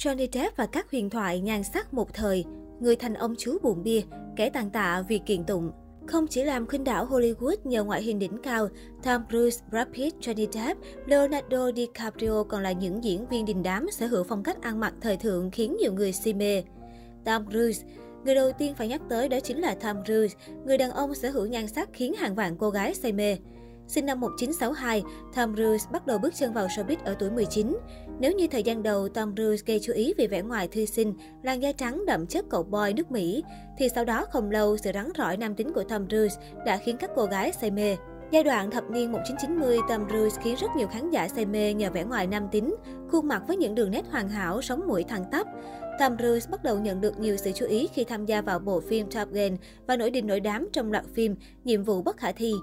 Johnny Depp và các huyền thoại nhan sắc một thời, người thành ông chú buồn bia, kẻ tàn tạ vì kiện tụng. Không chỉ làm khinh đảo Hollywood nhờ ngoại hình đỉnh cao, Tom Cruise, Brad Pitt, Johnny Depp, Leonardo DiCaprio còn là những diễn viên đình đám sở hữu phong cách ăn mặc thời thượng khiến nhiều người si mê. Tom Cruise Người đầu tiên phải nhắc tới đó chính là Tom Cruise, người đàn ông sở hữu nhan sắc khiến hàng vạn cô gái say mê. Sinh năm 1962, Tom Cruise bắt đầu bước chân vào showbiz ở tuổi 19. Nếu như thời gian đầu Tom Cruise gây chú ý vì vẻ ngoài thư sinh, làn da trắng đậm chất cậu boy nước Mỹ, thì sau đó không lâu sự rắn rỏi nam tính của Tom Cruise đã khiến các cô gái say mê. Giai đoạn thập niên 1990, Tom Cruise khiến rất nhiều khán giả say mê nhờ vẻ ngoài nam tính, khuôn mặt với những đường nét hoàn hảo, sống mũi thẳng tắp. Tom Cruise bắt đầu nhận được nhiều sự chú ý khi tham gia vào bộ phim Top Gun và nổi đình nổi đám trong loạt phim Nhiệm vụ bất khả thi.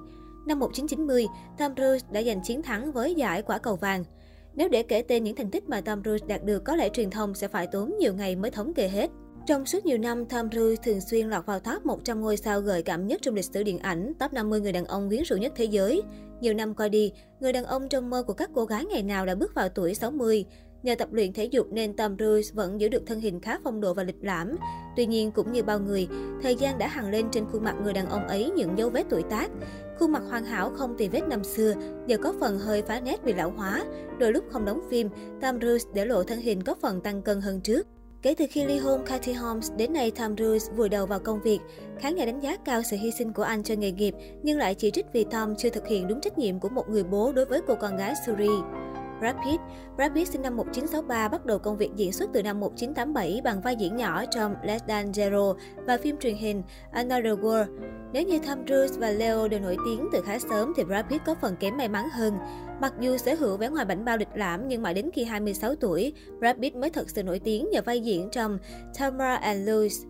Năm 1990, Tom Cruise đã giành chiến thắng với giải quả cầu vàng. Nếu để kể tên những thành tích mà Tom Cruise đạt được, có lẽ truyền thông sẽ phải tốn nhiều ngày mới thống kê hết. Trong suốt nhiều năm, Tom Cruise thường xuyên lọt vào top 100 ngôi sao gợi cảm nhất trong lịch sử điện ảnh, top 50 người đàn ông quyến rũ nhất thế giới. Nhiều năm qua đi, người đàn ông trong mơ của các cô gái ngày nào đã bước vào tuổi 60. Nhờ tập luyện thể dục nên Tom Cruise vẫn giữ được thân hình khá phong độ và lịch lãm. Tuy nhiên, cũng như bao người, thời gian đã hằn lên trên khuôn mặt người đàn ông ấy những dấu vết tuổi tác. Khuôn mặt hoàn hảo không tì vết năm xưa, giờ có phần hơi phá nét vì lão hóa. Đôi lúc không đóng phim, Tom Cruise để lộ thân hình có phần tăng cân hơn trước. Kể từ khi ly hôn Katie Holmes, đến nay Tom Cruise vùi đầu vào công việc. Khán giả đánh giá cao sự hy sinh của anh cho nghề nghiệp, nhưng lại chỉ trích vì Tom chưa thực hiện đúng trách nhiệm của một người bố đối với cô con gái Suri. Brad Pitt Brad Pitt sinh năm 1963 bắt đầu công việc diễn xuất từ năm 1987 bằng vai diễn nhỏ trong Less Than Zero và phim truyền hình Another World. Nếu như Tom Cruise và Leo đều nổi tiếng từ khá sớm thì Brad Pitt có phần kém may mắn hơn. Mặc dù sở hữu vẻ ngoài bảnh bao lịch lãm nhưng mãi đến khi 26 tuổi, Brad Pitt mới thật sự nổi tiếng nhờ vai diễn trong Tamara and Louise.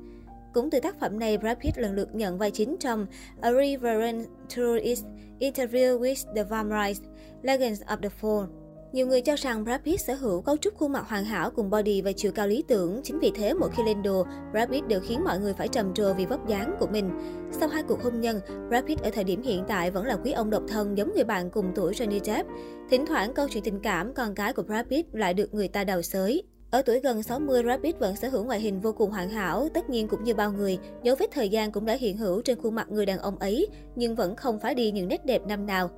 Cũng từ tác phẩm này, Brad Pitt lần lượt nhận vai chính trong A Reverend Tourist, Interview with the Vampire, Legends of the Fall. Nhiều người cho rằng Brad Pitt sở hữu cấu trúc khuôn mặt hoàn hảo cùng body và chiều cao lý tưởng. Chính vì thế, mỗi khi lên đồ, Brad Pitt đều khiến mọi người phải trầm trồ vì vóc dáng của mình. Sau hai cuộc hôn nhân, Brad Pitt ở thời điểm hiện tại vẫn là quý ông độc thân giống người bạn cùng tuổi Johnny Depp. Thỉnh thoảng câu chuyện tình cảm con cái của Brad Pitt lại được người ta đào xới. Ở tuổi gần 60, Brad Pitt vẫn sở hữu ngoại hình vô cùng hoàn hảo. Tất nhiên cũng như bao người, dấu vết thời gian cũng đã hiện hữu trên khuôn mặt người đàn ông ấy, nhưng vẫn không phá đi những nét đẹp năm nào.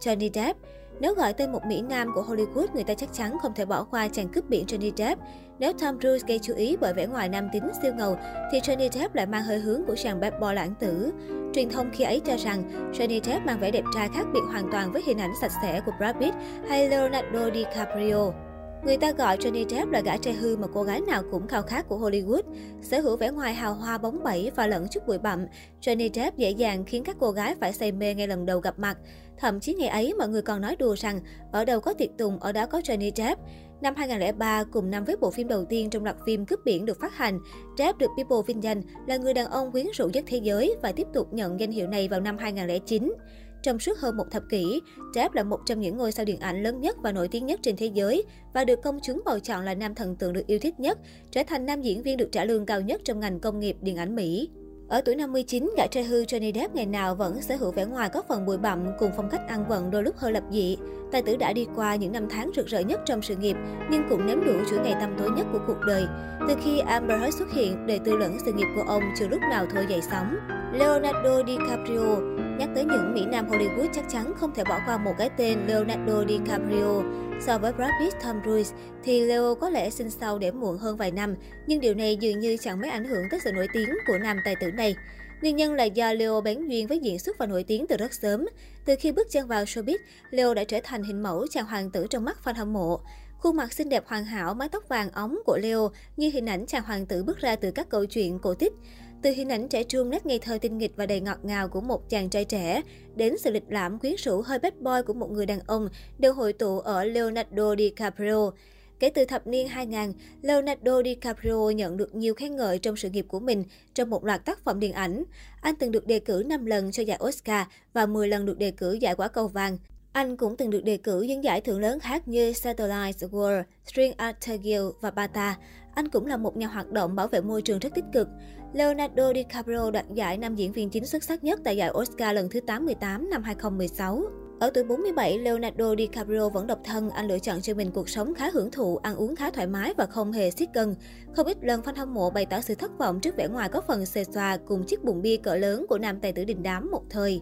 Johnny Depp nếu gọi tên một Mỹ Nam của Hollywood, người ta chắc chắn không thể bỏ qua chàng cướp biển Johnny Depp. Nếu Tom Cruise gây chú ý bởi vẻ ngoài nam tính siêu ngầu, thì Johnny Depp lại mang hơi hướng của chàng bad boy lãng tử. Truyền thông khi ấy cho rằng Johnny Depp mang vẻ đẹp trai khác biệt hoàn toàn với hình ảnh sạch sẽ của Brad Pitt hay Leonardo DiCaprio. Người ta gọi Johnny Depp là gã trai hư mà cô gái nào cũng khao khát của Hollywood. Sở hữu vẻ ngoài hào hoa bóng bẩy và lẫn chút bụi bặm, Johnny Depp dễ dàng khiến các cô gái phải say mê ngay lần đầu gặp mặt. Thậm chí ngày ấy mọi người còn nói đùa rằng ở đâu có tiệc tùng, ở đó có Johnny Depp. Năm 2003, cùng năm với bộ phim đầu tiên trong loạt phim Cướp Biển được phát hành, Depp được People vinh danh là người đàn ông quyến rũ nhất thế giới và tiếp tục nhận danh hiệu này vào năm 2009. Trong suốt hơn một thập kỷ, Depp là một trong những ngôi sao điện ảnh lớn nhất và nổi tiếng nhất trên thế giới và được công chúng bầu chọn là nam thần tượng được yêu thích nhất, trở thành nam diễn viên được trả lương cao nhất trong ngành công nghiệp điện ảnh Mỹ. Ở tuổi 59, gã trai hư Johnny Depp ngày nào vẫn sở hữu vẻ ngoài có phần bụi bặm cùng phong cách ăn vận đôi lúc hơi lập dị. Tài tử đã đi qua những năm tháng rực rỡ nhất trong sự nghiệp, nhưng cũng nếm đủ chuỗi ngày tăm tối nhất của cuộc đời. Từ khi Amber Heard xuất hiện, đời tư lẫn sự nghiệp của ông chưa lúc nào thôi dậy sóng. Leonardo DiCaprio Nhắc tới những Mỹ Nam Hollywood chắc chắn không thể bỏ qua một cái tên Leonardo DiCaprio. So với Brad Pitt, Tom Cruise thì Leo có lẽ sinh sau để muộn hơn vài năm, nhưng điều này dường như chẳng mấy ảnh hưởng tới sự nổi tiếng của nam tài tử này. Nguyên nhân là do Leo bén duyên với diễn xuất và nổi tiếng từ rất sớm. Từ khi bước chân vào showbiz, Leo đã trở thành hình mẫu chàng hoàng tử trong mắt fan hâm mộ. Khuôn mặt xinh đẹp hoàn hảo, mái tóc vàng óng của Leo như hình ảnh chàng hoàng tử bước ra từ các câu chuyện cổ tích. Từ hình ảnh trẻ trung nét ngây thơ tinh nghịch và đầy ngọt ngào của một chàng trai trẻ, đến sự lịch lãm quyến rũ hơi bad boy của một người đàn ông đều hội tụ ở Leonardo DiCaprio. Kể từ thập niên 2000, Leonardo DiCaprio nhận được nhiều khen ngợi trong sự nghiệp của mình trong một loạt tác phẩm điện ảnh. Anh từng được đề cử 5 lần cho giải Oscar và 10 lần được đề cử giải quả cầu vàng. Anh cũng từng được đề cử những giải thưởng lớn khác như Satellite World, String Art Guild và BATA. Anh cũng là một nhà hoạt động bảo vệ môi trường rất tích cực. Leonardo DiCaprio đoạt giải nam diễn viên chính xuất sắc nhất tại giải Oscar lần thứ 88 năm 2016. Ở tuổi 47, Leonardo DiCaprio vẫn độc thân, anh lựa chọn cho mình cuộc sống khá hưởng thụ, ăn uống khá thoải mái và không hề siết cân. Không ít lần fan hâm mộ bày tỏ sự thất vọng trước vẻ ngoài có phần xề xòa cùng chiếc bụng bia cỡ lớn của nam tài tử đình đám một thời.